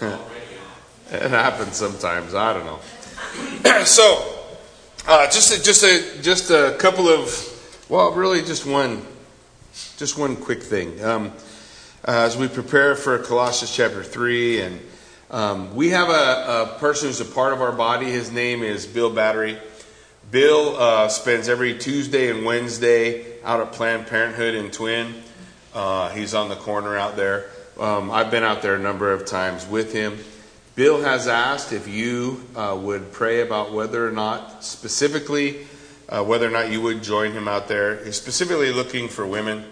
it happens sometimes. I don't know. so, uh, just a, just a just a couple of well, really just one just one quick thing. Um, uh, as we prepare for Colossians chapter three, and um, we have a, a, person who's a part of our body. His name is Bill Battery. Bill uh, spends every Tuesday and Wednesday out at Planned Parenthood in Twin. Uh, he's on the corner out there. Um, I've been out there a number of times with him. Bill has asked if you uh, would pray about whether or not, specifically, uh, whether or not you would join him out there. He's specifically looking for women.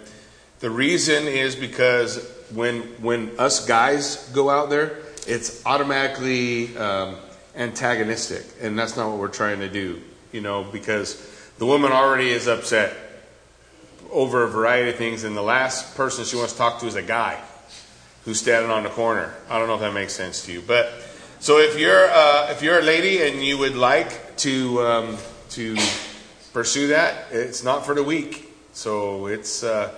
The reason is because when when us guys go out there, it's automatically um, antagonistic, and that's not what we're trying to do. You know, because the woman already is upset over a variety of things, and the last person she wants to talk to is a guy who's standing on the corner. I don't know if that makes sense to you, but so if you're uh, if you're a lady and you would like to um, to pursue that, it's not for the weak. So it's uh,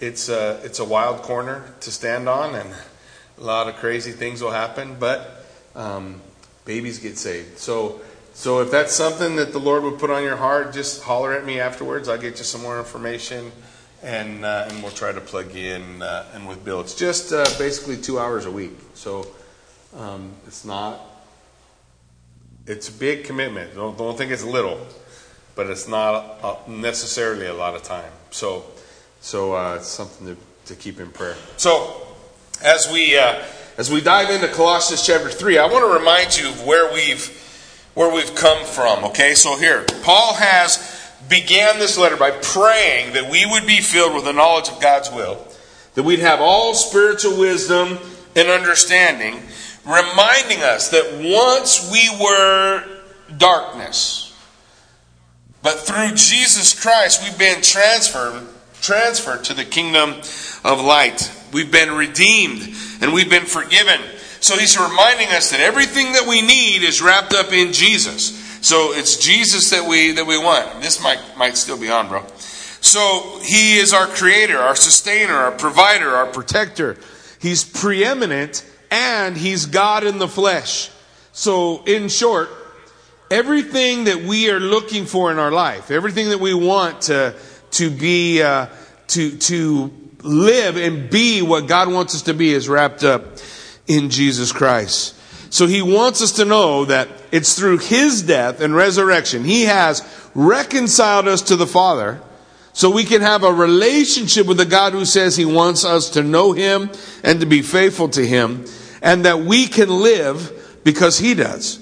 it's uh, it's a wild corner to stand on, and a lot of crazy things will happen, but um, babies get saved. So. So if that's something that the Lord would put on your heart, just holler at me afterwards. I'll get you some more information and uh, and we'll try to plug in uh, and with Bill. It's just uh, basically two hours a week, so um, it's not. It's a big commitment. Don't don't think it's little, but it's not necessarily a lot of time. So so uh, it's something to, to keep in prayer. So as we uh, as we dive into Colossians chapter three, I want to remind you of where we've where we've come from. Okay, so here Paul has began this letter by praying that we would be filled with the knowledge of God's will, that we'd have all spiritual wisdom and understanding, reminding us that once we were darkness, but through Jesus Christ we've been transferred transferred to the kingdom of light. We've been redeemed and we've been forgiven. So he's reminding us that everything that we need is wrapped up in Jesus. So it's Jesus that we that we want. This might might still be on, bro. So he is our creator, our sustainer, our provider, our protector. He's preeminent and he's God in the flesh. So in short, everything that we are looking for in our life, everything that we want to to be uh, to to live and be what God wants us to be is wrapped up in Jesus Christ. So he wants us to know that it's through his death and resurrection. He has reconciled us to the Father so we can have a relationship with the God who says he wants us to know him and to be faithful to him and that we can live because he does.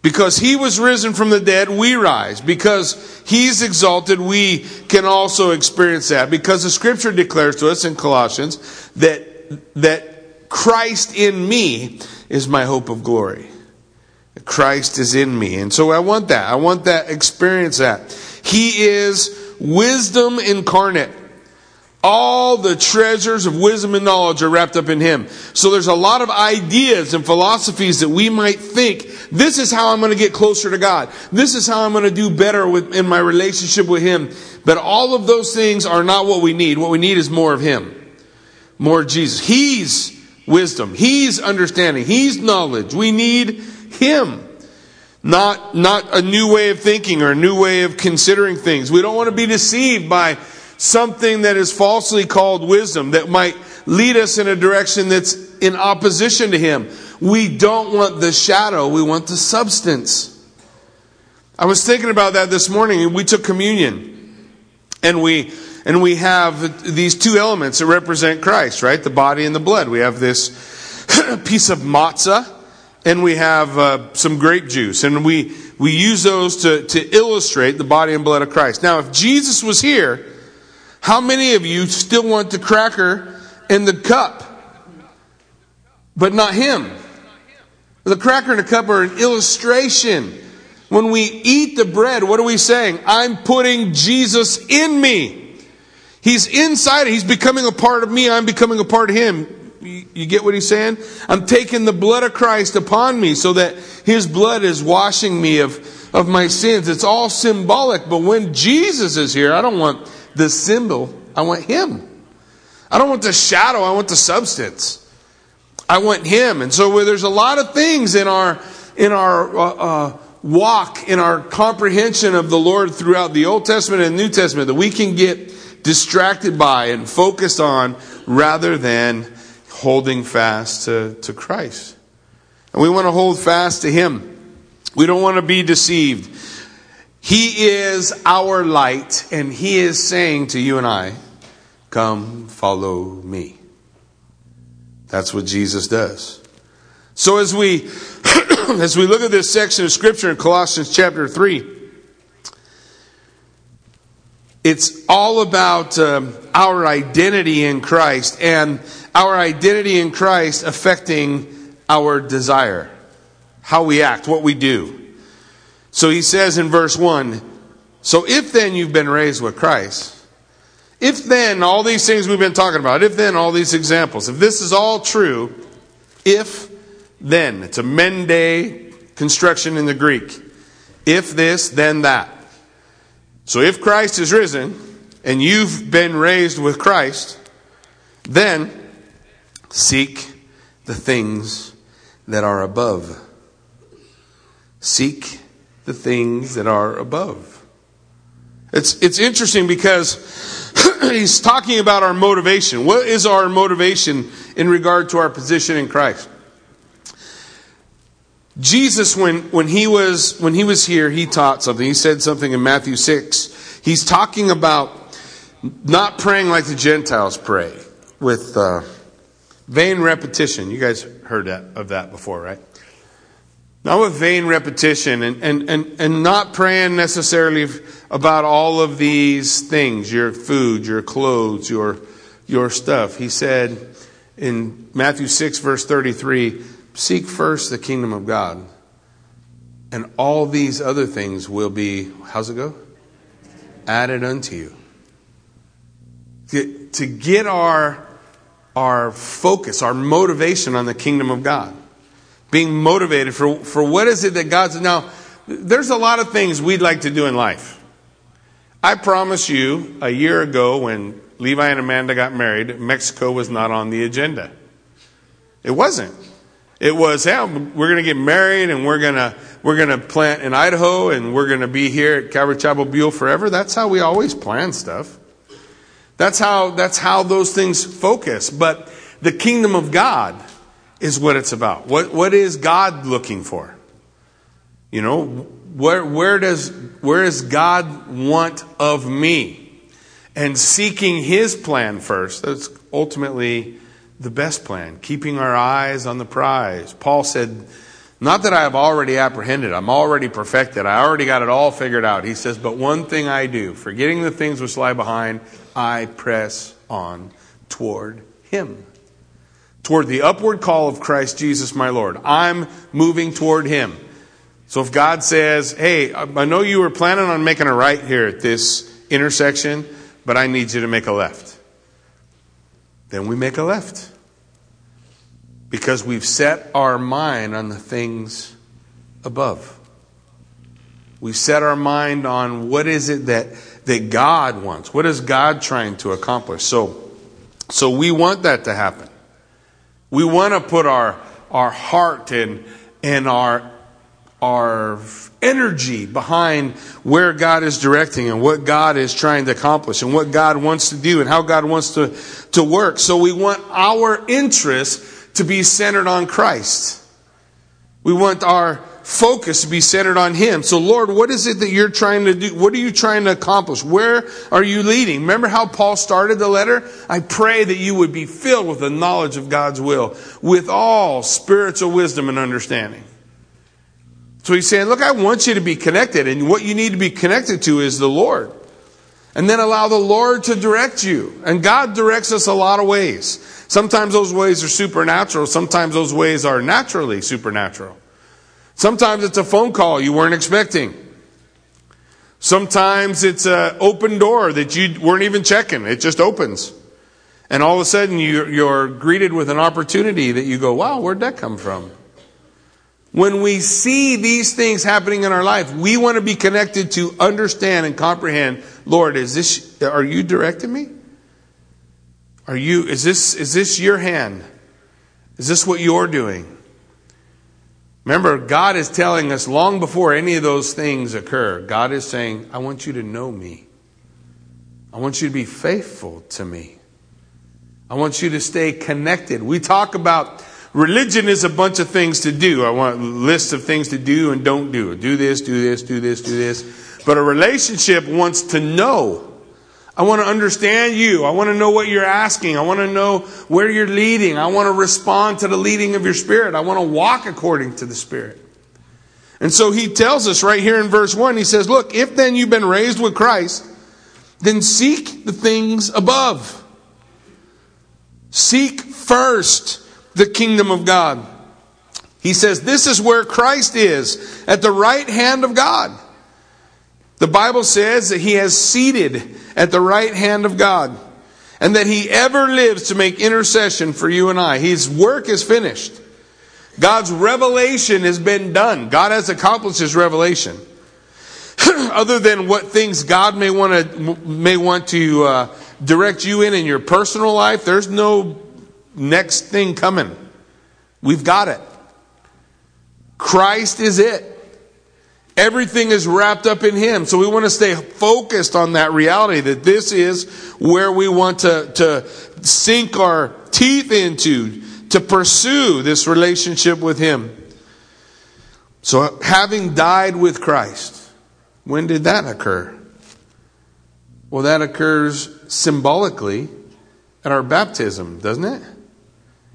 Because he was risen from the dead, we rise. Because he's exalted, we can also experience that. Because the scripture declares to us in Colossians that, that Christ in me is my hope of glory. Christ is in me. And so I want that. I want that experience that. He is wisdom incarnate. All the treasures of wisdom and knowledge are wrapped up in him. So there's a lot of ideas and philosophies that we might think, this is how I'm going to get closer to God. This is how I'm going to do better with, in my relationship with him. But all of those things are not what we need. What we need is more of him. More Jesus. He's wisdom. He's understanding. He's knowledge. We need Him. Not, not a new way of thinking or a new way of considering things. We don't want to be deceived by something that is falsely called wisdom that might lead us in a direction that's in opposition to Him. We don't want the shadow, we want the substance. I was thinking about that this morning we took communion and we and we have these two elements that represent Christ, right? The body and the blood. We have this piece of matzah, and we have uh, some grape juice, and we we use those to to illustrate the body and blood of Christ. Now, if Jesus was here, how many of you still want the cracker and the cup, but not him? The cracker and the cup are an illustration. When we eat the bread, what are we saying? I'm putting Jesus in me. He's inside it. He's becoming a part of me. I'm becoming a part of him. You, get what he's saying? I'm taking the blood of Christ upon me so that his blood is washing me of, of my sins. It's all symbolic, but when Jesus is here, I don't want the symbol. I want him. I don't want the shadow. I want the substance. I want Him. And so there's a lot of things in our, in our, uh, uh, walk in our comprehension of the Lord throughout the Old Testament and New Testament that we can get distracted by and focused on rather than holding fast to, to Christ. And we want to hold fast to Him. We don't want to be deceived. He is our light, and He is saying to you and I, Come, follow me. That's what Jesus does. So as we as we look at this section of scripture in Colossians chapter 3, it's all about um, our identity in Christ and our identity in Christ affecting our desire, how we act, what we do. So he says in verse 1 So if then you've been raised with Christ, if then all these things we've been talking about, if then all these examples, if this is all true, if then, it's a mende construction in the Greek. If this, then that. So if Christ is risen and you've been raised with Christ, then seek the things that are above. Seek the things that are above. It's, it's interesting because he's talking about our motivation. What is our motivation in regard to our position in Christ? Jesus, when, when, he was, when he was here, he taught something. He said something in Matthew 6. He's talking about not praying like the Gentiles pray with uh, vain repetition. You guys heard that, of that before, right? Not with vain repetition and, and, and, and not praying necessarily about all of these things your food, your clothes, your, your stuff. He said in Matthew 6, verse 33 Seek first the kingdom of God, and all these other things will be, how's it go? Added unto you. To, to get our, our focus, our motivation on the kingdom of God. Being motivated for, for what is it that God's. Now, there's a lot of things we'd like to do in life. I promise you, a year ago when Levi and Amanda got married, Mexico was not on the agenda. It wasn't. It was, yeah, we're going to get married and we're going to we're going to plant in Idaho and we're going to be here at Calvary Chapel Buhl forever. That's how we always plan stuff. That's how that's how those things focus. But the kingdom of God is what it's about. What what is God looking for? You know, where where does where does God want of me? And seeking his plan first. That's ultimately the best plan, keeping our eyes on the prize. Paul said, Not that I have already apprehended, I'm already perfected, I already got it all figured out. He says, But one thing I do, forgetting the things which lie behind, I press on toward Him. Toward the upward call of Christ Jesus my Lord. I'm moving toward Him. So if God says, Hey, I know you were planning on making a right here at this intersection, but I need you to make a left then we make a left. Because we've set our mind on the things above. We've set our mind on what is it that, that God wants? What is God trying to accomplish? So, so we want that to happen. We want to put our, our heart and, and our, our energy behind where God is directing and what God is trying to accomplish and what God wants to do and how God wants to, to work. So we want our interest to be centered on Christ. We want our focus to be centered on Him. So Lord, what is it that you're trying to do? What are you trying to accomplish? Where are you leading? Remember how Paul started the letter? I pray that you would be filled with the knowledge of God's will, with all spiritual wisdom and understanding. So he's saying, Look, I want you to be connected, and what you need to be connected to is the Lord. And then allow the Lord to direct you. And God directs us a lot of ways. Sometimes those ways are supernatural, sometimes those ways are naturally supernatural. Sometimes it's a phone call you weren't expecting. Sometimes it's an open door that you weren't even checking. It just opens. And all of a sudden you're, greeted with an opportunity that you go, wow, where'd that come from? When we see these things happening in our life, we want to be connected to understand and comprehend, Lord, is this, are you directing me? Are you, is this, is this your hand? Is this what you're doing? Remember, God is telling us long before any of those things occur, God is saying, I want you to know me. I want you to be faithful to me. I want you to stay connected. We talk about religion is a bunch of things to do. I want lists of things to do and don't do. Do this, do this, do this, do this. But a relationship wants to know. I want to understand you. I want to know what you're asking. I want to know where you're leading. I want to respond to the leading of your spirit. I want to walk according to the spirit. And so he tells us right here in verse 1, he says, Look, if then you've been raised with Christ, then seek the things above. Seek first the kingdom of God. He says, This is where Christ is, at the right hand of God. The Bible says that he has seated at the right hand of God and that he ever lives to make intercession for you and I. His work is finished. God's revelation has been done. God has accomplished his revelation. Other than what things God may want to may want to uh, direct you in in your personal life, there's no next thing coming. We've got it. Christ is it. Everything is wrapped up in Him. So we want to stay focused on that reality that this is where we want to, to sink our teeth into, to pursue this relationship with Him. So having died with Christ, when did that occur? Well, that occurs symbolically at our baptism, doesn't it?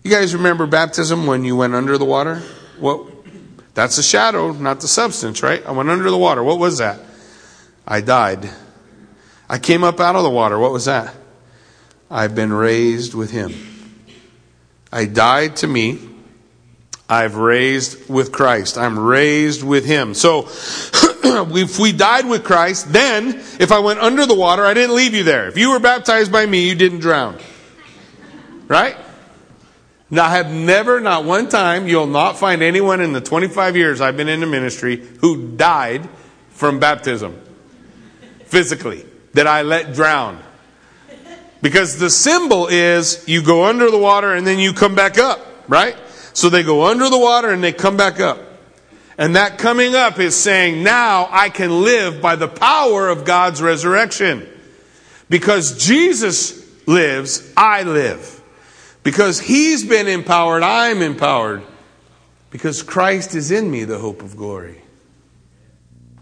You guys remember baptism when you went under the water? What that's the shadow, not the substance, right? I went under the water. What was that? I died. I came up out of the water. What was that? I've been raised with him. I died to me. I've raised with Christ. I'm raised with him. So, if we died with Christ, then if I went under the water, I didn't leave you there. If you were baptized by me, you didn't drown. Right? Now, I have never, not one time, you'll not find anyone in the 25 years I've been in the ministry who died from baptism physically that I let drown. Because the symbol is you go under the water and then you come back up, right? So they go under the water and they come back up. And that coming up is saying, now I can live by the power of God's resurrection. Because Jesus lives, I live. Because he's been empowered, I'm empowered. Because Christ is in me, the hope of glory.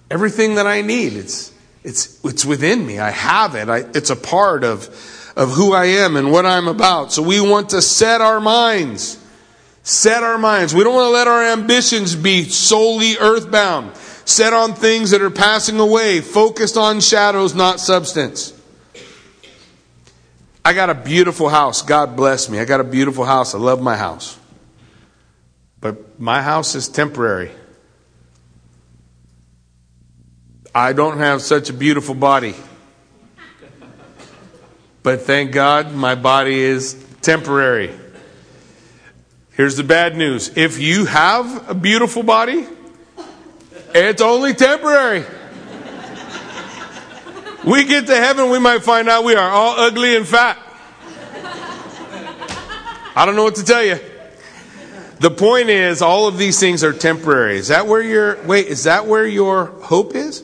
Everything that I need, it's, it's, it's within me. I have it. I, it's a part of, of who I am and what I'm about. So we want to set our minds. Set our minds. We don't want to let our ambitions be solely earthbound. Set on things that are passing away, focused on shadows, not substance. I got a beautiful house. God bless me. I got a beautiful house. I love my house. But my house is temporary. I don't have such a beautiful body. But thank God my body is temporary. Here's the bad news if you have a beautiful body, it's only temporary. We get to heaven, we might find out we are all ugly and fat. I don't know what to tell you. The point is, all of these things are temporary. Is that where your wait? Is that where your hope is?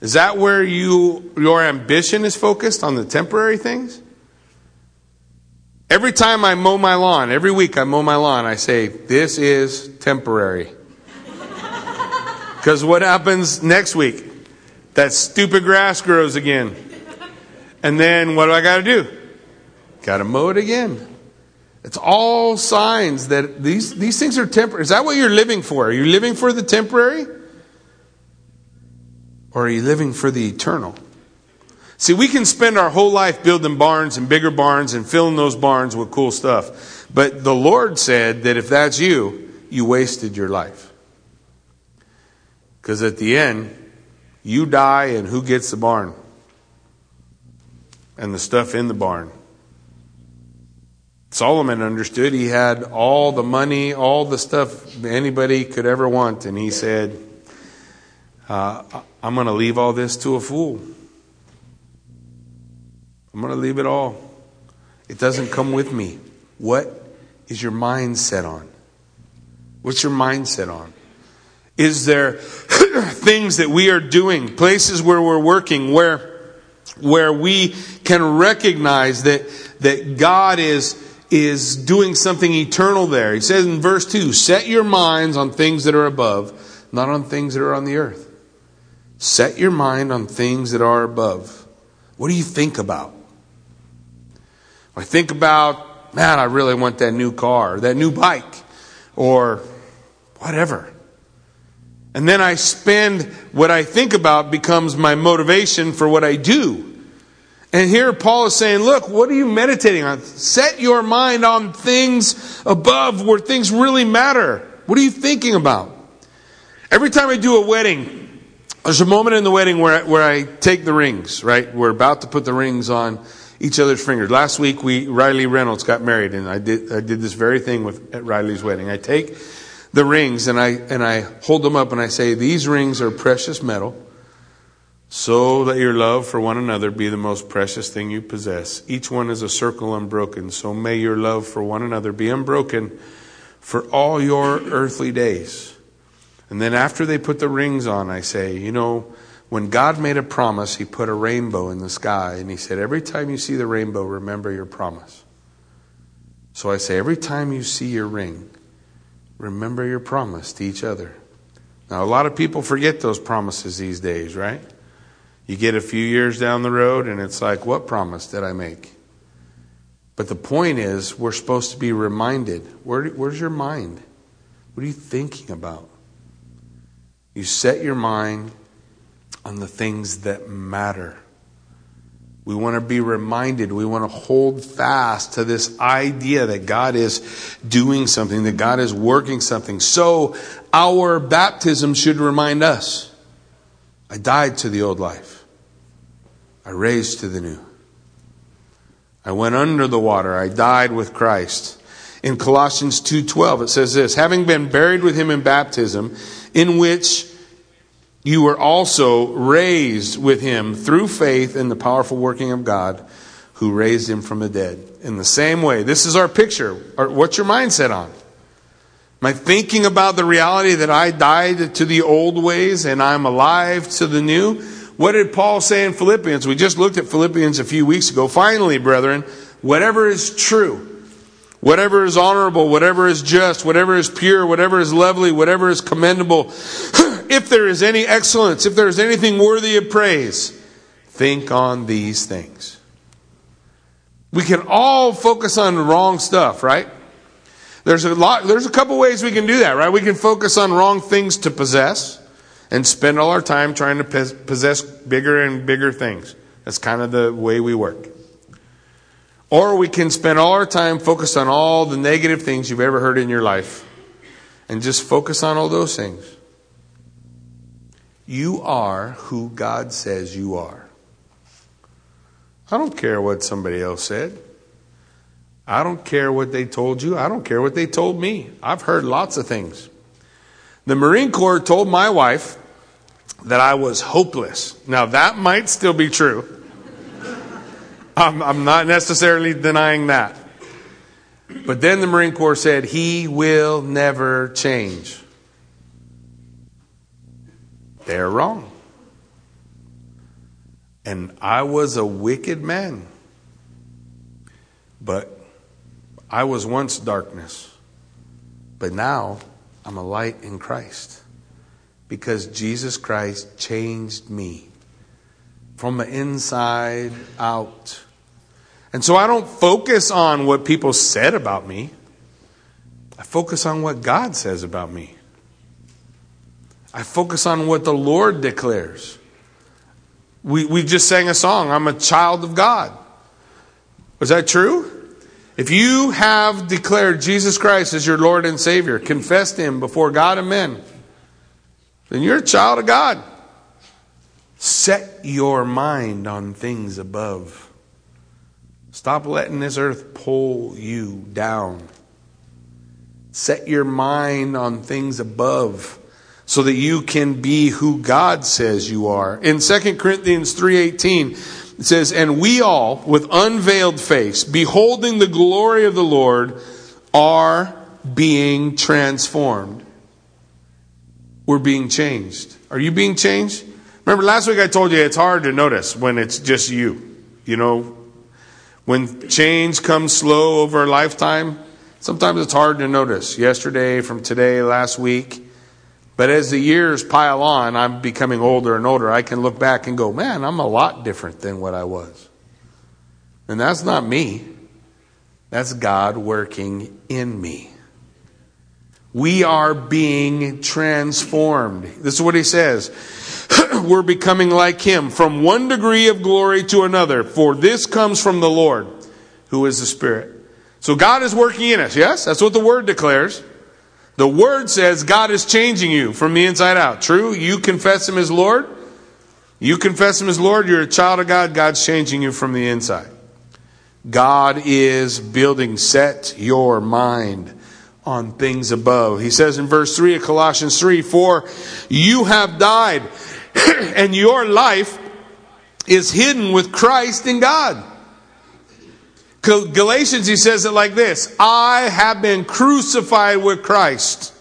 Is that where you your ambition is focused on the temporary things? Every time I mow my lawn, every week I mow my lawn, I say, "This is temporary." Because what happens next week? That stupid grass grows again. And then what do I got to do? Got to mow it again. It's all signs that these, these things are temporary. Is that what you're living for? Are you living for the temporary? Or are you living for the eternal? See, we can spend our whole life building barns and bigger barns and filling those barns with cool stuff. But the Lord said that if that's you, you wasted your life. Because at the end, you die, and who gets the barn? And the stuff in the barn. Solomon understood he had all the money, all the stuff anybody could ever want, and he said, uh, I'm going to leave all this to a fool. I'm going to leave it all. It doesn't come with me. What is your mind set on? What's your mindset on? Is there things that we are doing, places where we're working, where, where we can recognize that, that God is, is doing something eternal there? He says in verse 2 Set your minds on things that are above, not on things that are on the earth. Set your mind on things that are above. What do you think about? I think about, man, I really want that new car, that new bike, or whatever. And then I spend what I think about becomes my motivation for what I do. And here Paul is saying, look, what are you meditating on? Set your mind on things above where things really matter. What are you thinking about? Every time I do a wedding, there's a moment in the wedding where I, where I take the rings, right? We're about to put the rings on each other's fingers. Last week, we Riley Reynolds got married, and I did I did this very thing with at Riley's wedding. I take the rings and I, and I hold them up and I say, These rings are precious metal, so let your love for one another be the most precious thing you possess. Each one is a circle unbroken, so may your love for one another be unbroken for all your earthly days. And then after they put the rings on, I say, You know, when God made a promise, He put a rainbow in the sky, and He said, Every time you see the rainbow, remember your promise. So I say, Every time you see your ring, remember your promise to each other. Now, a lot of people forget those promises these days, right? You get a few years down the road and it's like, what promise did I make? But the point is, we're supposed to be reminded. Where, where's your mind? What are you thinking about? You set your mind on the things that matter. We want to be reminded. We want to hold fast to this idea that God is doing something, that God is working something. So our baptism should remind us I died to the old life, I raised to the new. I went under the water, I died with Christ. In Colossians 2:12 it says this, having been buried with him in baptism, in which you were also raised with him through faith in the powerful working of God who raised him from the dead. In the same way, this is our picture. What's your mindset on? Am I thinking about the reality that I died to the old ways and I'm alive to the new? What did Paul say in Philippians? We just looked at Philippians a few weeks ago. Finally, brethren, whatever is true, whatever is honorable, whatever is just, whatever is pure, whatever is lovely, whatever is commendable, if there is any excellence, if there is anything worthy of praise, think on these things. We can all focus on wrong stuff, right? There's a lot, there's a couple ways we can do that, right? We can focus on wrong things to possess and spend all our time trying to possess bigger and bigger things. That's kind of the way we work. Or we can spend all our time focused on all the negative things you've ever heard in your life and just focus on all those things. You are who God says you are. I don't care what somebody else said. I don't care what they told you. I don't care what they told me. I've heard lots of things. The Marine Corps told my wife that I was hopeless. Now, that might still be true. I'm, I'm not necessarily denying that. But then the Marine Corps said, He will never change. They're wrong. And I was a wicked man. But I was once darkness. But now I'm a light in Christ. Because Jesus Christ changed me from the inside out. And so I don't focus on what people said about me. I focus on what God says about me. I focus on what the Lord declares. We, we just sang a song, I'm a child of God. Was that true? If you have declared Jesus Christ as your Lord and Savior, confessed Him before God and men, then you're a child of God. Set your mind on things above. Stop letting this earth pull you down. Set your mind on things above so that you can be who God says you are. In 2 Corinthians 3:18 it says, "And we all with unveiled face, beholding the glory of the Lord, are being transformed. We're being changed. Are you being changed? Remember last week I told you it's hard to notice when it's just you. You know, when change comes slow over a lifetime, sometimes it's hard to notice. Yesterday, from today, last week. But as the years pile on, I'm becoming older and older. I can look back and go, man, I'm a lot different than what I was. And that's not me. That's God working in me. We are being transformed. This is what he says. We're becoming like him from one degree of glory to another, for this comes from the Lord, who is the Spirit. So God is working in us, yes? That's what the Word declares. The Word says God is changing you from the inside out. True? You confess Him as Lord. You confess Him as Lord, you're a child of God, God's changing you from the inside. God is building, set your mind on things above. He says in verse 3 of Colossians 3 For you have died, and your life is hidden with Christ in God. Galatians, he says it like this I have been crucified with Christ.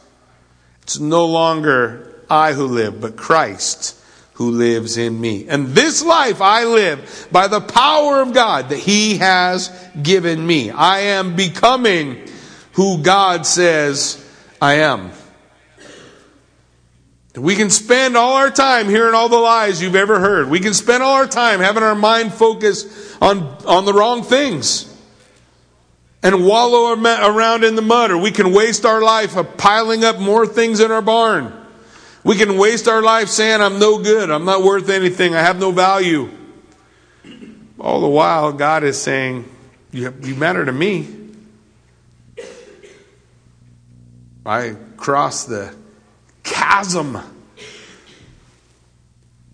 It's no longer I who live, but Christ who lives in me. And this life I live by the power of God that he has given me. I am becoming who God says I am. We can spend all our time hearing all the lies you've ever heard. We can spend all our time having our mind focused on, on the wrong things and wallow around in the mud, or we can waste our life piling up more things in our barn. We can waste our life saying, I'm no good, I'm not worth anything, I have no value. All the while, God is saying, You, you matter to me. I crossed the chasm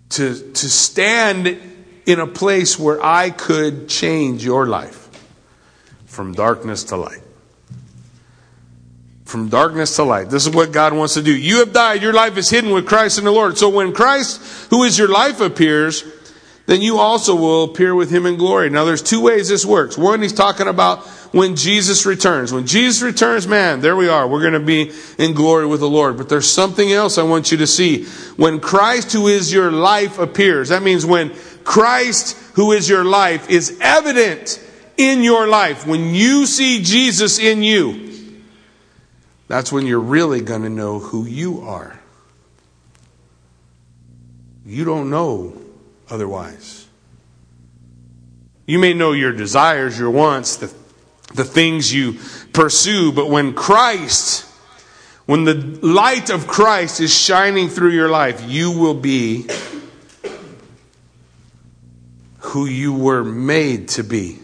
to, to stand in a place where I could change your life from darkness to light. From darkness to light. This is what God wants to do. You have died. Your life is hidden with Christ in the Lord. So when Christ, who is your life, appears, then you also will appear with him in glory. Now there's two ways this works. One, he's talking about when Jesus returns. When Jesus returns, man, there we are. We're going to be in glory with the Lord. But there's something else I want you to see. When Christ, who is your life, appears, that means when Christ, who is your life, is evident in your life, when you see Jesus in you, that's when you're really going to know who you are. You don't know otherwise. You may know your desires, your wants, the the things you pursue. But when Christ, when the light of Christ is shining through your life, you will be who you were made to be.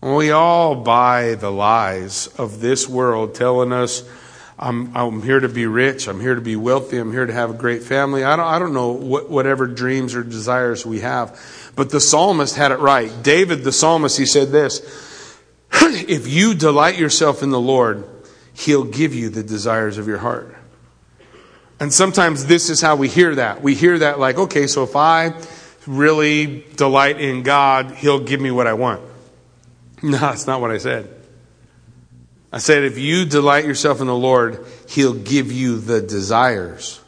We all buy the lies of this world telling us, I'm, I'm here to be rich, I'm here to be wealthy, I'm here to have a great family. I don't, I don't know what, whatever dreams or desires we have. But the psalmist had it right. David, the psalmist, he said this If you delight yourself in the Lord, he'll give you the desires of your heart. And sometimes this is how we hear that. We hear that like, okay, so if I really delight in God, he'll give me what I want. No, that's not what I said. I said, if you delight yourself in the Lord, he'll give you the desires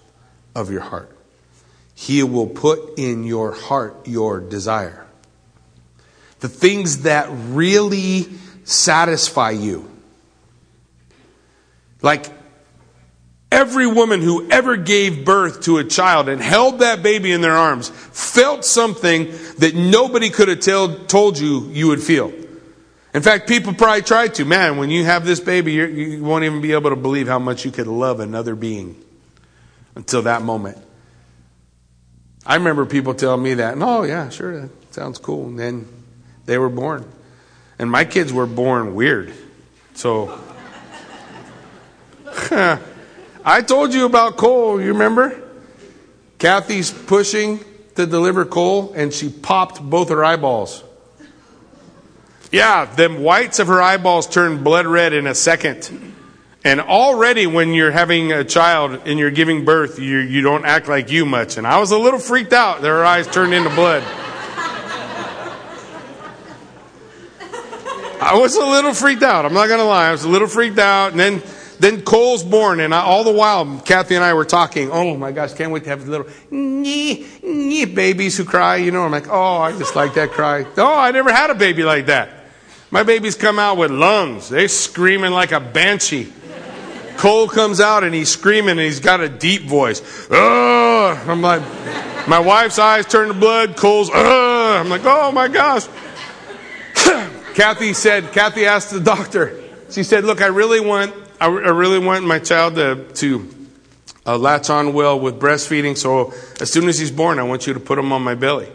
of your heart. He will put in your heart your desire. The things that really satisfy you. Like every woman who ever gave birth to a child and held that baby in their arms felt something that nobody could have told you you would feel. In fact, people probably try to. Man, when you have this baby, you won't even be able to believe how much you could love another being until that moment. I remember people telling me that, and oh, yeah, sure, that sounds cool. And then they were born. And my kids were born weird. So, I told you about Cole, you remember? Kathy's pushing to deliver Cole, and she popped both her eyeballs. Yeah, them whites of her eyeballs turned blood red in a second. And already when you're having a child and you're giving birth, you, you don't act like you much. And I was a little freaked out that her eyes turned into blood. I was a little freaked out. I'm not going to lie. I was a little freaked out. And then, then Cole's born. And I, all the while, Kathy and I were talking. Oh my gosh, can't wait to have little nee babies who cry. You know, I'm like, oh, I just like that cry. Oh, I never had a baby like that. My babies come out with lungs. They're screaming like a banshee. Cole comes out and he's screaming and he's got a deep voice. Oh, I'm like, my wife's eyes turn to blood. Cole's, oh, I'm like, oh my gosh. Kathy said, Kathy asked the doctor, she said, look, I really want, I, really want my child to, to uh, latch on well with breastfeeding. So as soon as he's born, I want you to put him on my belly.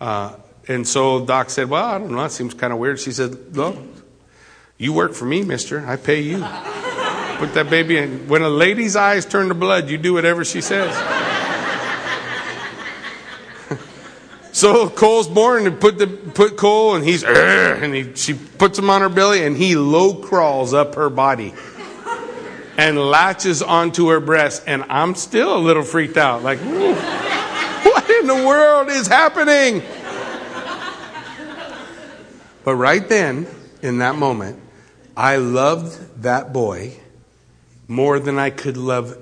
Uh, and so Doc said, well, I don't know. That seems kind of weird. She said, look, you work for me, mister. I pay you. Put that baby in. When a lady's eyes turn to blood, you do whatever she says. so Cole's born and put the put Cole and he's and he, she puts him on her belly and he low crawls up her body and latches onto her breast and I'm still a little freaked out like what in the world is happening but right then in that moment I loved that boy more than I could love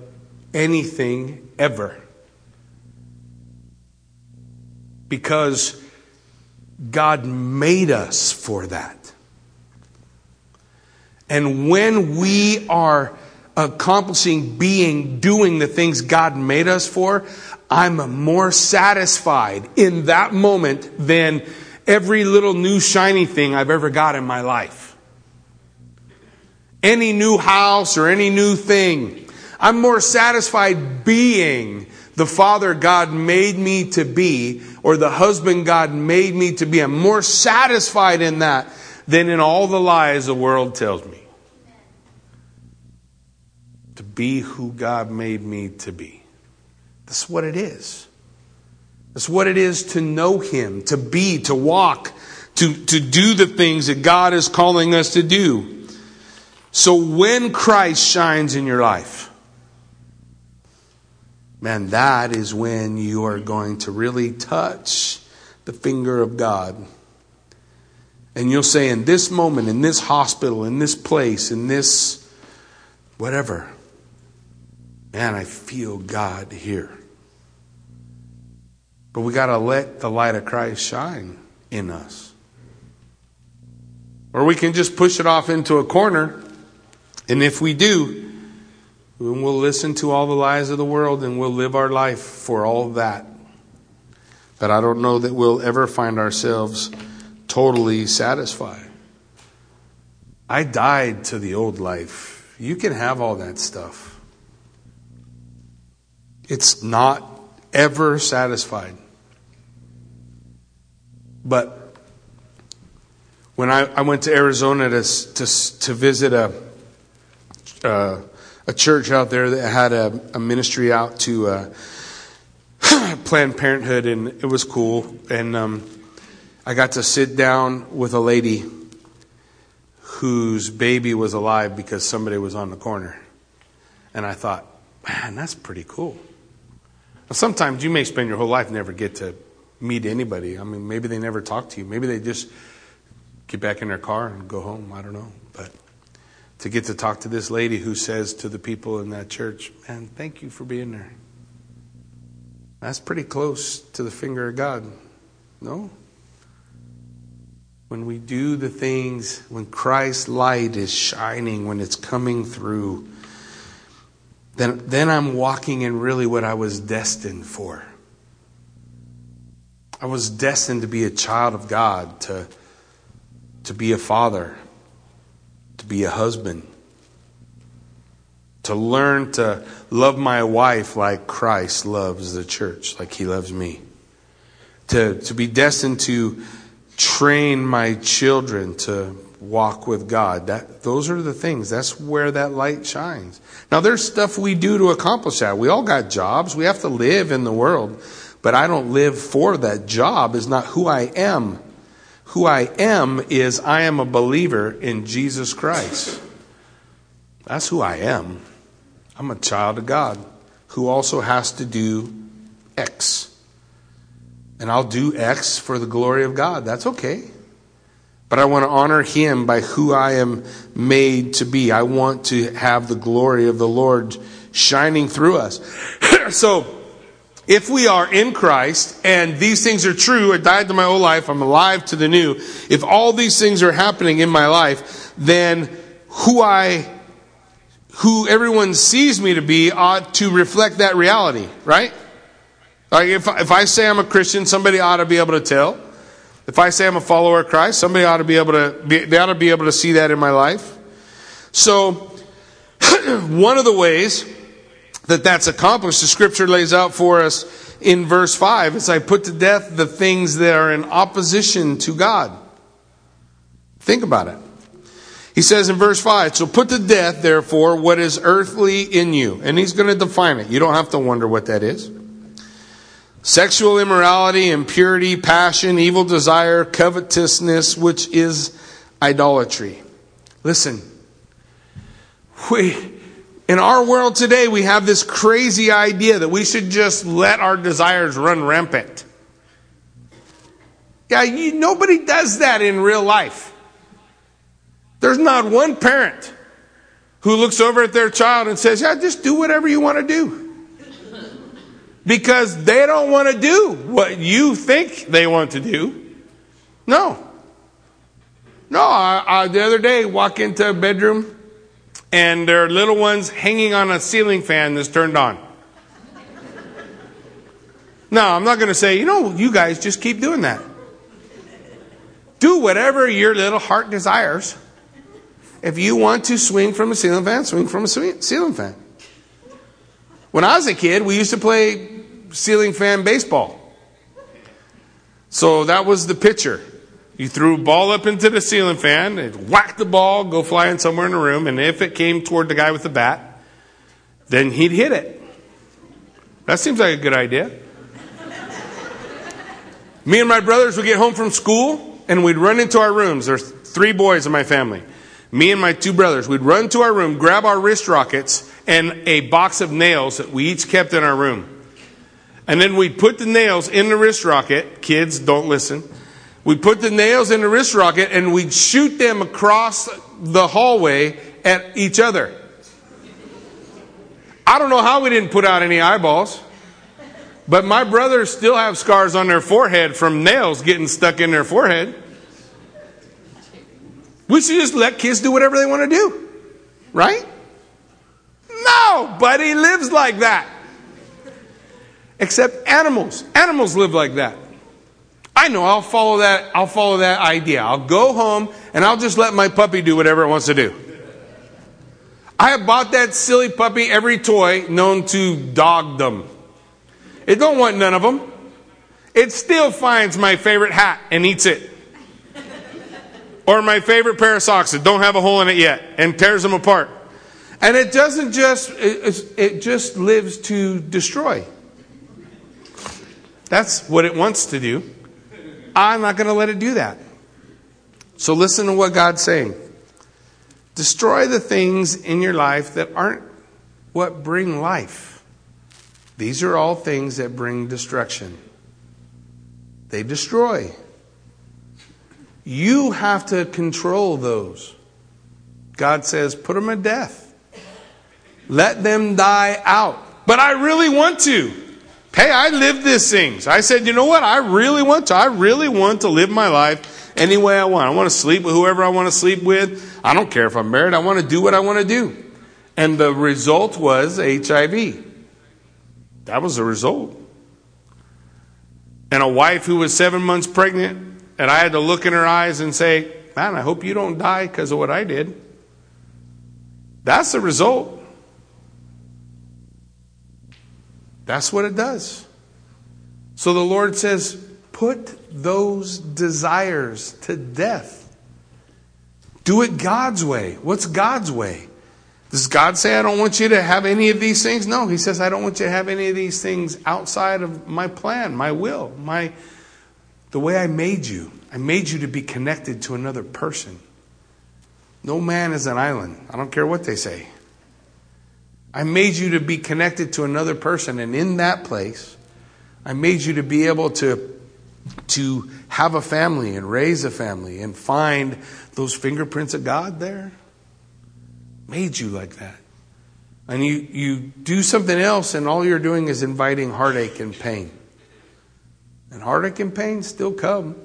anything ever. Because God made us for that. And when we are accomplishing, being, doing the things God made us for, I'm more satisfied in that moment than every little new shiny thing I've ever got in my life any new house or any new thing. I'm more satisfied being the father God made me to be or the husband God made me to be. I'm more satisfied in that than in all the lies the world tells me. To be who God made me to be. That's what it is. That's what it is to know Him, to be, to walk, to, to do the things that God is calling us to do. So when Christ shines in your life, man, that is when you are going to really touch the finger of God. And you'll say, in this moment, in this hospital, in this place, in this whatever, man, I feel God here. But we got to let the light of Christ shine in us. Or we can just push it off into a corner and if we do, then we'll listen to all the lies of the world and we'll live our life for all that. But I don't know that we'll ever find ourselves totally satisfied. I died to the old life. You can have all that stuff. It's not ever satisfied. But when I, I went to Arizona to, to, to visit a, uh, a church out there that had a, a ministry out to uh, Planned Parenthood, and it was cool. And um, I got to sit down with a lady whose baby was alive because somebody was on the corner. And I thought, man, that's pretty cool. Now, sometimes you may spend your whole life never get to meet anybody. I mean, maybe they never talk to you. Maybe they just get back in their car and go home. I don't know. But to get to talk to this lady who says to the people in that church, Man, thank you for being there. That's pretty close to the finger of God. No? When we do the things, when Christ's light is shining, when it's coming through, then, then I'm walking in really what I was destined for. I was destined to be a child of God, to, to be a father, to be a husband, to learn to love my wife like Christ loves the church, like he loves me, to, to be destined to train my children to walk with God. That, those are the things. That's where that light shines. Now, there's stuff we do to accomplish that. We all got jobs. We have to live in the world. But I don't live for that job, is not who I am. Who I am is I am a believer in Jesus Christ. That's who I am. I'm a child of God who also has to do X. And I'll do X for the glory of God. That's okay. but I want to honor him by who I am made to be. I want to have the glory of the Lord shining through us. so, if we are in Christ and these things are true, I died to my old life, I'm alive to the new. If all these things are happening in my life, then who I, who everyone sees me to be ought to reflect that reality, right? Like if, if I say I'm a Christian, somebody ought to be able to tell. If I say I'm a follower of Christ, somebody ought to be able to, be, they ought to be able to see that in my life. So, one of the ways that that's accomplished, the scripture lays out for us in verse 5 as I put to death the things that are in opposition to God. Think about it. He says in verse 5, so put to death, therefore, what is earthly in you. And he's going to define it. You don't have to wonder what that is. Sexual immorality, impurity, passion, evil desire, covetousness, which is idolatry. Listen, we, in our world today, we have this crazy idea that we should just let our desires run rampant. Yeah, you, nobody does that in real life. There's not one parent who looks over at their child and says, Yeah, just do whatever you want to do because they don't want to do what you think they want to do. No. No, I, I, the other day, walk into a bedroom and their little ones hanging on a ceiling fan that's turned on. Now, I'm not going to say, you know, you guys just keep doing that. Do whatever your little heart desires. If you want to swing from a ceiling fan, swing from a ceiling fan. When I was a kid, we used to play ceiling fan baseball. So that was the pitcher. You threw a ball up into the ceiling fan, and whack the ball, go flying somewhere in the room, and if it came toward the guy with the bat, then he'd hit it. That seems like a good idea. Me and my brothers would get home from school, and we'd run into our rooms. There's three boys in my family. Me and my two brothers, we'd run to our room, grab our wrist rockets, and a box of nails that we each kept in our room. And then we'd put the nails in the wrist rocket. Kids, don't listen. We'd put the nails in the wrist rocket and we'd shoot them across the hallway at each other. I don't know how we didn't put out any eyeballs, but my brothers still have scars on their forehead from nails getting stuck in their forehead. We should just let kids do whatever they want to do, right? No, buddy lives like that. Except animals. Animals live like that. I know I'll follow that I'll follow that idea. I'll go home and I'll just let my puppy do whatever it wants to do. I have bought that silly puppy every toy known to dogdom. It don't want none of them. It still finds my favorite hat and eats it. or my favorite pair of socks that don't have a hole in it yet and tears them apart. And it doesn't just it, it just lives to destroy. That's what it wants to do. I'm not going to let it do that. So listen to what God's saying. Destroy the things in your life that aren't what bring life. These are all things that bring destruction. They destroy. You have to control those. God says, put them to death. Let them die out. But I really want to. Hey, I lived these things. I said, you know what? I really want to. I really want to live my life any way I want. I want to sleep with whoever I want to sleep with. I don't care if I'm married. I want to do what I want to do. And the result was HIV. That was the result. And a wife who was seven months pregnant, and I had to look in her eyes and say, Man, I hope you don't die because of what I did. That's the result. That's what it does. So the Lord says, put those desires to death. Do it God's way. What's God's way? Does God say, I don't want you to have any of these things? No, He says, I don't want you to have any of these things outside of my plan, my will, my, the way I made you. I made you to be connected to another person. No man is an island. I don't care what they say. I made you to be connected to another person, and in that place, I made you to be able to, to have a family and raise a family and find those fingerprints of God there? Made you like that. And you, you do something else, and all you're doing is inviting heartache and pain. And heartache and pain still come.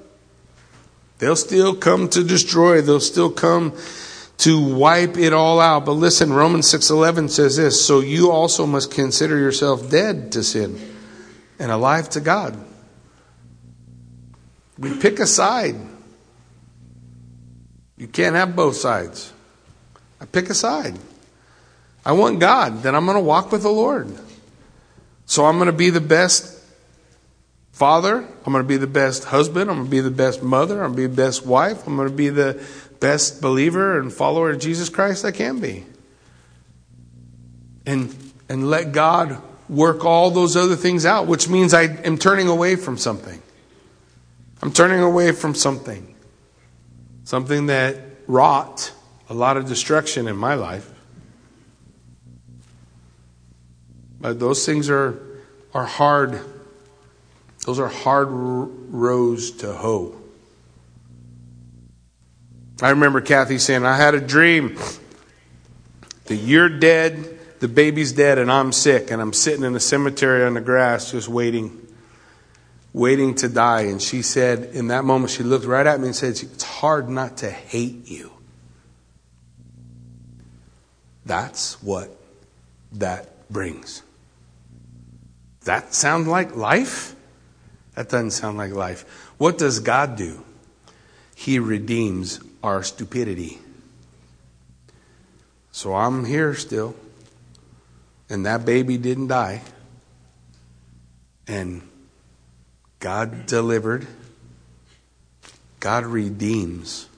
They'll still come to destroy. They'll still come to wipe it all out. But listen, Romans 6:11 says this, so you also must consider yourself dead to sin and alive to God. We pick a side. You can't have both sides. I pick a side. I want God, then I'm going to walk with the Lord. So I'm going to be the best father. I'm going to be the best husband. I'm going to be the best mother. I'm going to be the best wife. I'm going to be the best believer and follower of Jesus Christ I can be. And, and let God work all those other things out, which means I am turning away from something. I'm turning away from something. Something that wrought a lot of destruction in my life. But those things are, are hard. Those are hard rows to hoe. I remember Kathy saying, I had a dream that you're dead, the baby's dead, and I'm sick, and I'm sitting in the cemetery on the grass just waiting, waiting to die. And she said, in that moment, she looked right at me and said, It's hard not to hate you. That's what that brings. That sound like life? That doesn't sound like life. What does God do? He redeems our stupidity. So I'm here still. And that baby didn't die. And God delivered. God redeems.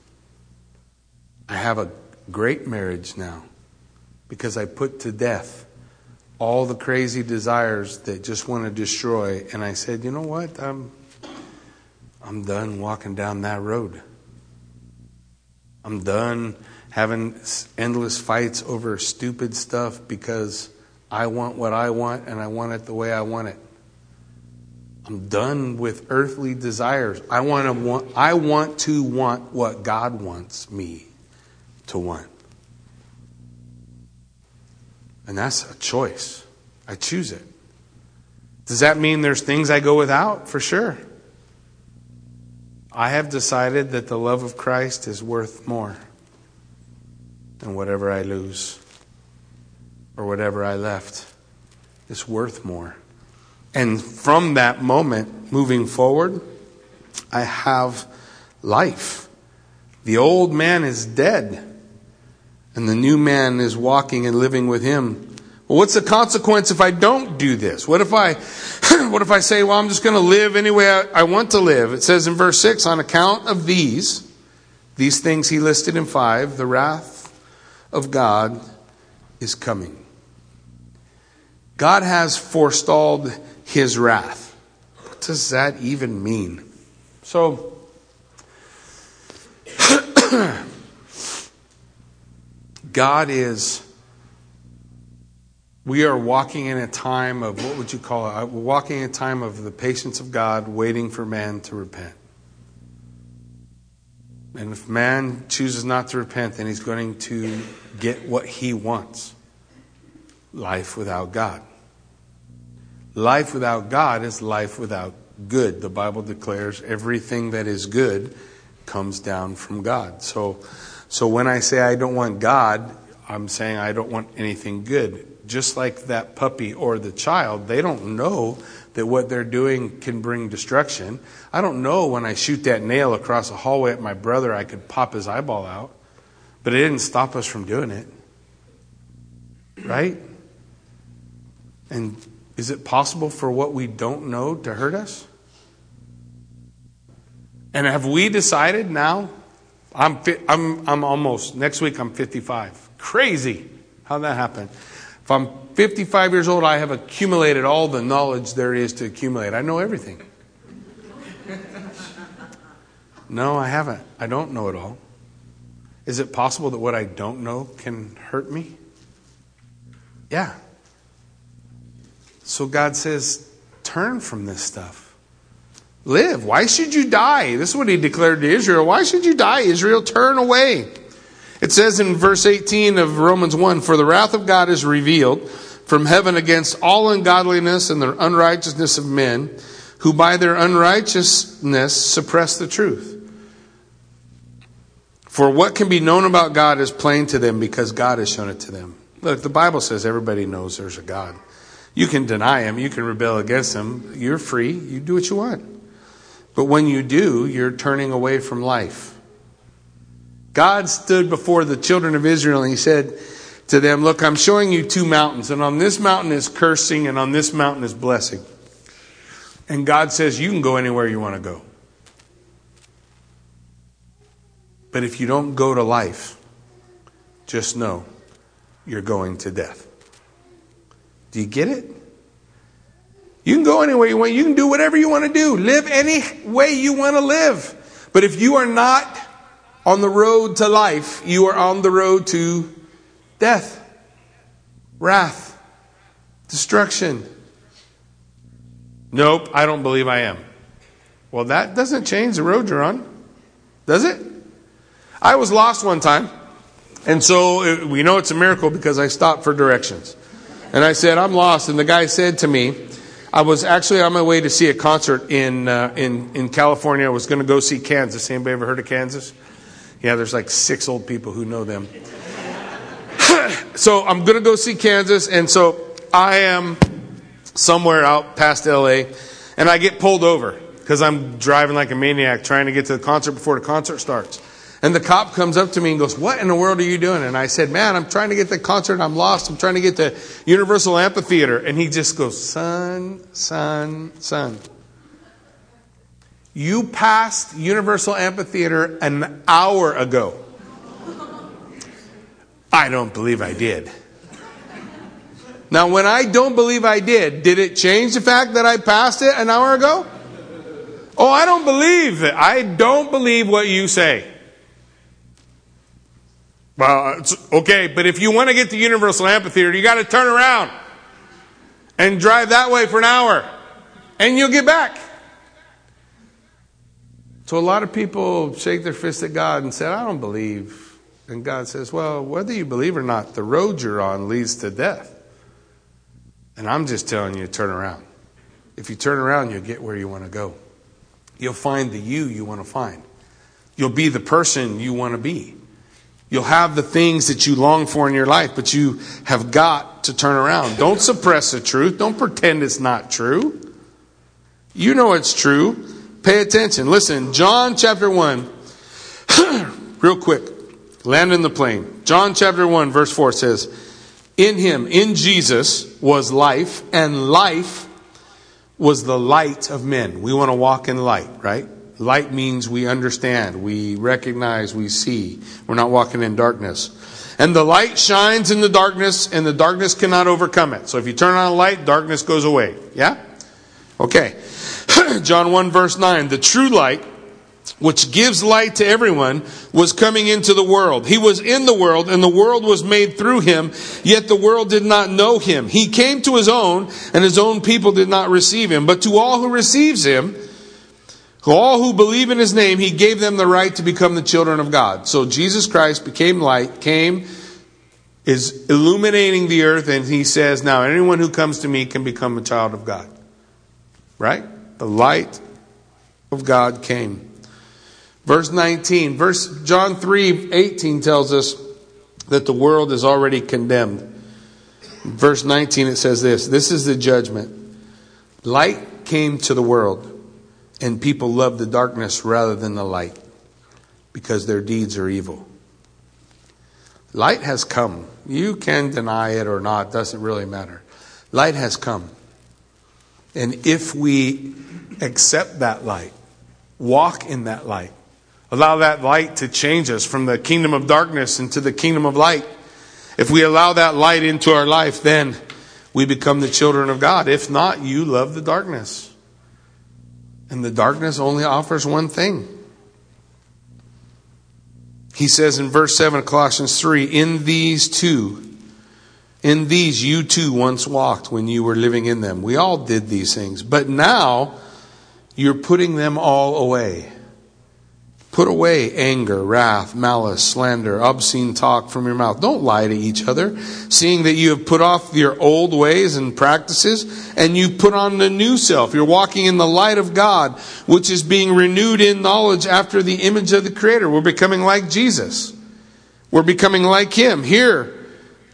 I have a great marriage now because I put to death all the crazy desires that just want to destroy. And I said, you know what? I'm, I'm done walking down that road. I'm done having endless fights over stupid stuff because I want what I want and I want it the way I want it. I'm done with earthly desires. I want to want I want to want what God wants me to want. And that's a choice. I choose it. Does that mean there's things I go without? For sure. I have decided that the love of Christ is worth more than whatever I lose or whatever I left. It's worth more. And from that moment, moving forward, I have life. The old man is dead, and the new man is walking and living with him well, what's the consequence if I don't do this? What if I, what if I say, well, I'm just going to live any way I, I want to live? It says in verse 6, on account of these, these things he listed in 5, the wrath of God is coming. God has forestalled his wrath. What does that even mean? So, God is we are walking in a time of what would you call it? We're walking in a time of the patience of God, waiting for man to repent. And if man chooses not to repent, then he's going to get what he wants life without God. Life without God is life without good. The Bible declares everything that is good comes down from God. So, so when I say I don't want God, I'm saying I don't want anything good just like that puppy or the child, they don't know that what they're doing can bring destruction. I don't know when I shoot that nail across a hallway at my brother, I could pop his eyeball out. But it didn't stop us from doing it. Right? And is it possible for what we don't know to hurt us? And have we decided now? I'm, I'm, I'm almost, next week I'm 55. Crazy. How'd that happen? If I'm 55 years old, I have accumulated all the knowledge there is to accumulate. I know everything. No, I haven't. I don't know it all. Is it possible that what I don't know can hurt me? Yeah. So God says, turn from this stuff. Live. Why should you die? This is what he declared to Israel. Why should you die, Israel? Turn away. It says in verse 18 of Romans 1 For the wrath of God is revealed from heaven against all ungodliness and the unrighteousness of men, who by their unrighteousness suppress the truth. For what can be known about God is plain to them because God has shown it to them. Look, the Bible says everybody knows there's a God. You can deny him, you can rebel against him. You're free, you do what you want. But when you do, you're turning away from life. God stood before the children of Israel and he said to them, Look, I'm showing you two mountains, and on this mountain is cursing, and on this mountain is blessing. And God says, You can go anywhere you want to go. But if you don't go to life, just know you're going to death. Do you get it? You can go anywhere you want. You can do whatever you want to do. Live any way you want to live. But if you are not on the road to life, you are on the road to death, wrath, destruction. Nope, I don't believe I am. Well, that doesn't change the road you're on, does it? I was lost one time, and so we know it's a miracle because I stopped for directions. And I said, I'm lost. And the guy said to me, I was actually on my way to see a concert in, uh, in, in California. I was going to go see Kansas. Anybody ever heard of Kansas? Yeah, there's like six old people who know them. so I'm going to go see Kansas, and so I am somewhere out past LA, and I get pulled over because I'm driving like a maniac trying to get to the concert before the concert starts. And the cop comes up to me and goes, What in the world are you doing? And I said, Man, I'm trying to get the concert. I'm lost. I'm trying to get to Universal Amphitheater. And he just goes, Son, son, son. You passed Universal Amphitheater an hour ago. I don't believe I did. Now, when I don't believe I did, did it change the fact that I passed it an hour ago? Oh, I don't believe it. I don't believe what you say. Well, it's okay, but if you want to get to Universal Amphitheater, you got to turn around and drive that way for an hour, and you'll get back. So a lot of people shake their fist at God and say, I don't believe. And God says, Well, whether you believe or not, the road you're on leads to death. And I'm just telling you turn around. If you turn around, you'll get where you want to go. You'll find the you you want to find. You'll be the person you want to be. You'll have the things that you long for in your life, but you have got to turn around. Don't suppress the truth. Don't pretend it's not true. You know it's true. Pay attention. Listen, John chapter 1, real quick, land in the plane. John chapter 1, verse 4 says, In him, in Jesus, was life, and life was the light of men. We want to walk in light, right? Light means we understand, we recognize, we see. We're not walking in darkness. And the light shines in the darkness, and the darkness cannot overcome it. So if you turn on a light, darkness goes away. Yeah? Okay. John 1 verse 9. The true light, which gives light to everyone, was coming into the world. He was in the world, and the world was made through him, yet the world did not know him. He came to his own, and his own people did not receive him. But to all who receives him, all who believe in his name, he gave them the right to become the children of God. So Jesus Christ became light, came, is illuminating the earth, and he says, Now anyone who comes to me can become a child of God. Right? The light of God came. Verse 19, verse John 3 18 tells us that the world is already condemned. Verse 19 it says this This is the judgment. Light came to the world and people love the darkness rather than the light because their deeds are evil. Light has come. You can deny it or not, doesn't really matter. Light has come. And if we accept that light, walk in that light, allow that light to change us from the kingdom of darkness into the kingdom of light, if we allow that light into our life, then we become the children of God. If not, you love the darkness. And the darkness only offers one thing. He says in verse 7 of Colossians 3 In these two, in these you too once walked when you were living in them. We all did these things. But now you're putting them all away. Put away anger, wrath, malice, slander, obscene talk from your mouth. Don't lie to each other, seeing that you have put off your old ways and practices, and you put on the new self. You're walking in the light of God, which is being renewed in knowledge after the image of the Creator. We're becoming like Jesus. We're becoming like Him. Here,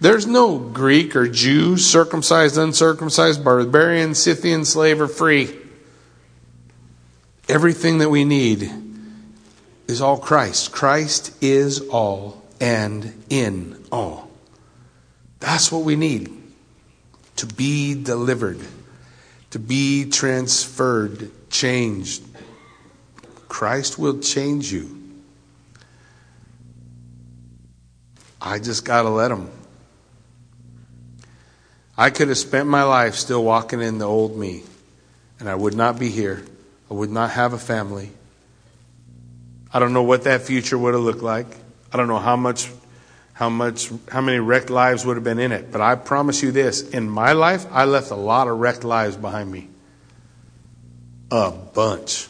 there's no Greek or Jew, circumcised, uncircumcised, barbarian, Scythian, slave, or free. Everything that we need is all Christ. Christ is all and in all. That's what we need to be delivered, to be transferred, changed. Christ will change you. I just got to let him. I could have spent my life still walking in the old me, and I would not be here. I would not have a family. I don't know what that future would have looked like. I don't know how much, how much, how many wrecked lives would have been in it. But I promise you this: in my life, I left a lot of wrecked lives behind me. A bunch.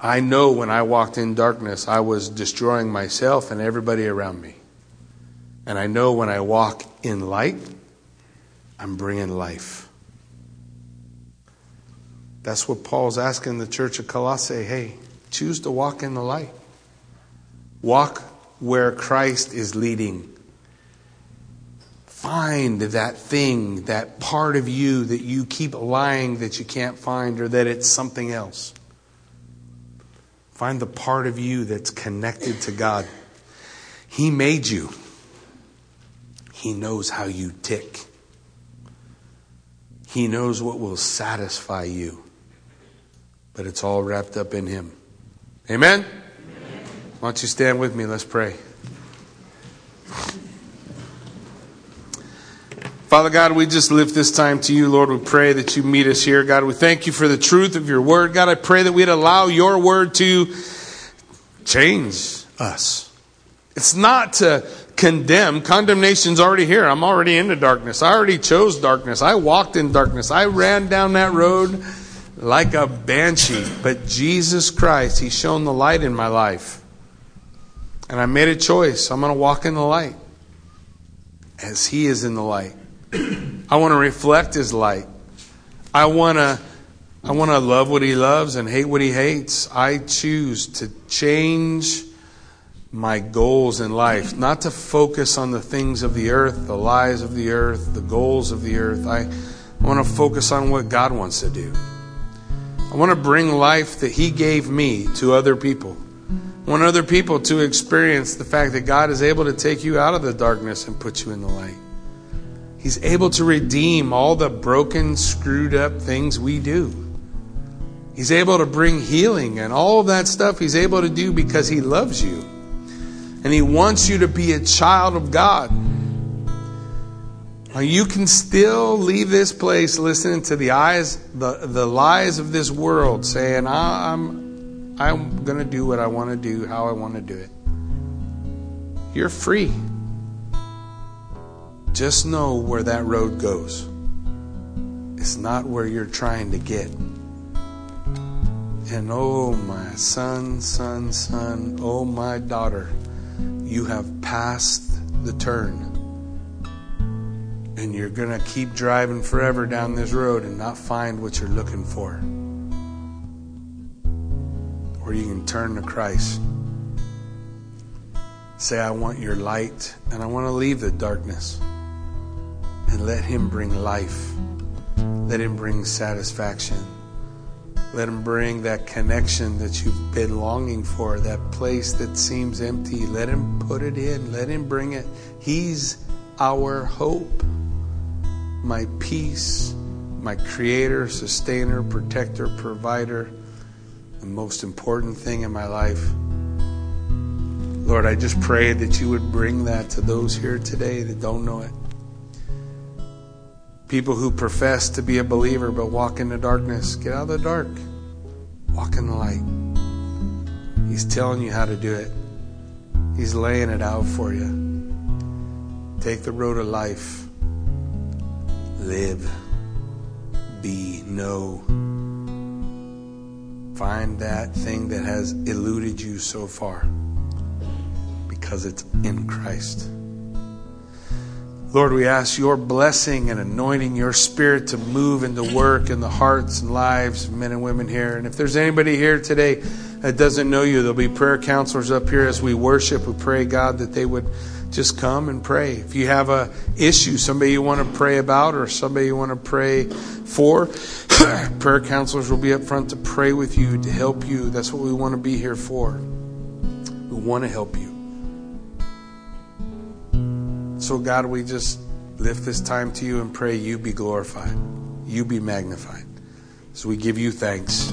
I know when I walked in darkness, I was destroying myself and everybody around me. And I know when I walk in light, I'm bringing life. That's what Paul's asking the church of Colossae hey, choose to walk in the light. Walk where Christ is leading. Find that thing, that part of you that you keep lying that you can't find or that it's something else. Find the part of you that's connected to God. He made you. He knows how you tick. He knows what will satisfy you but it's all wrapped up in Him. Amen? Amen? Why don't you stand with me? Let's pray. Father God, we just lift this time to you, Lord. We pray that you meet us here. God, we thank you for the truth of your word. God, I pray that we'd allow your word to change us. It's not to condemn. Condemnation's already here. I'm already into darkness. I already chose darkness. I walked in darkness. I ran down that road like a banshee. But Jesus Christ, He's shown the light in my life. And I made a choice. I'm going to walk in the light as He is in the light. I want to reflect His light. I want to. I want to love what he loves and hate what he hates. I choose to change my goals in life, not to focus on the things of the earth, the lies of the earth, the goals of the earth. I, I want to focus on what God wants to do. I want to bring life that He gave me to other people. I want other people to experience the fact that God is able to take you out of the darkness and put you in the light. He's able to redeem all the broken, screwed up things we do. He's able to bring healing and all of that stuff He's able to do because He loves you. And He wants you to be a child of God. You can still leave this place listening to the eyes, the, the lies of this world, saying, I'm, I'm going to do what I want to do, how I want to do it. You're free. Just know where that road goes. It's not where you're trying to get. And oh, my son, son, son, oh, my daughter, you have passed the turn and you're going to keep driving forever down this road and not find what you're looking for. Or you can turn to Christ. Say, I want your light and I want to leave the darkness. And let Him bring life. Let Him bring satisfaction. Let Him bring that connection that you've been longing for, that place that seems empty. Let Him put it in. Let Him bring it. He's our hope my peace, my creator, sustainer, protector, provider, the most important thing in my life. Lord, I just pray that you would bring that to those here today that don't know it. People who profess to be a believer but walk in the darkness, get out of the dark. Walk in the light. He's telling you how to do it. He's laying it out for you. Take the road of life live, be, know. Find that thing that has eluded you so far because it's in Christ. Lord, we ask your blessing and anointing your spirit to move and to work in the hearts and lives of men and women here. And if there's anybody here today that doesn't know you, there'll be prayer counselors up here as we worship. We pray, God, that they would just come and pray. If you have a issue, somebody you want to pray about or somebody you want to pray for, prayer counselors will be up front to pray with you, to help you. That's what we want to be here for. We want to help you. So, God, we just lift this time to you and pray you be glorified, you be magnified. So we give you thanks.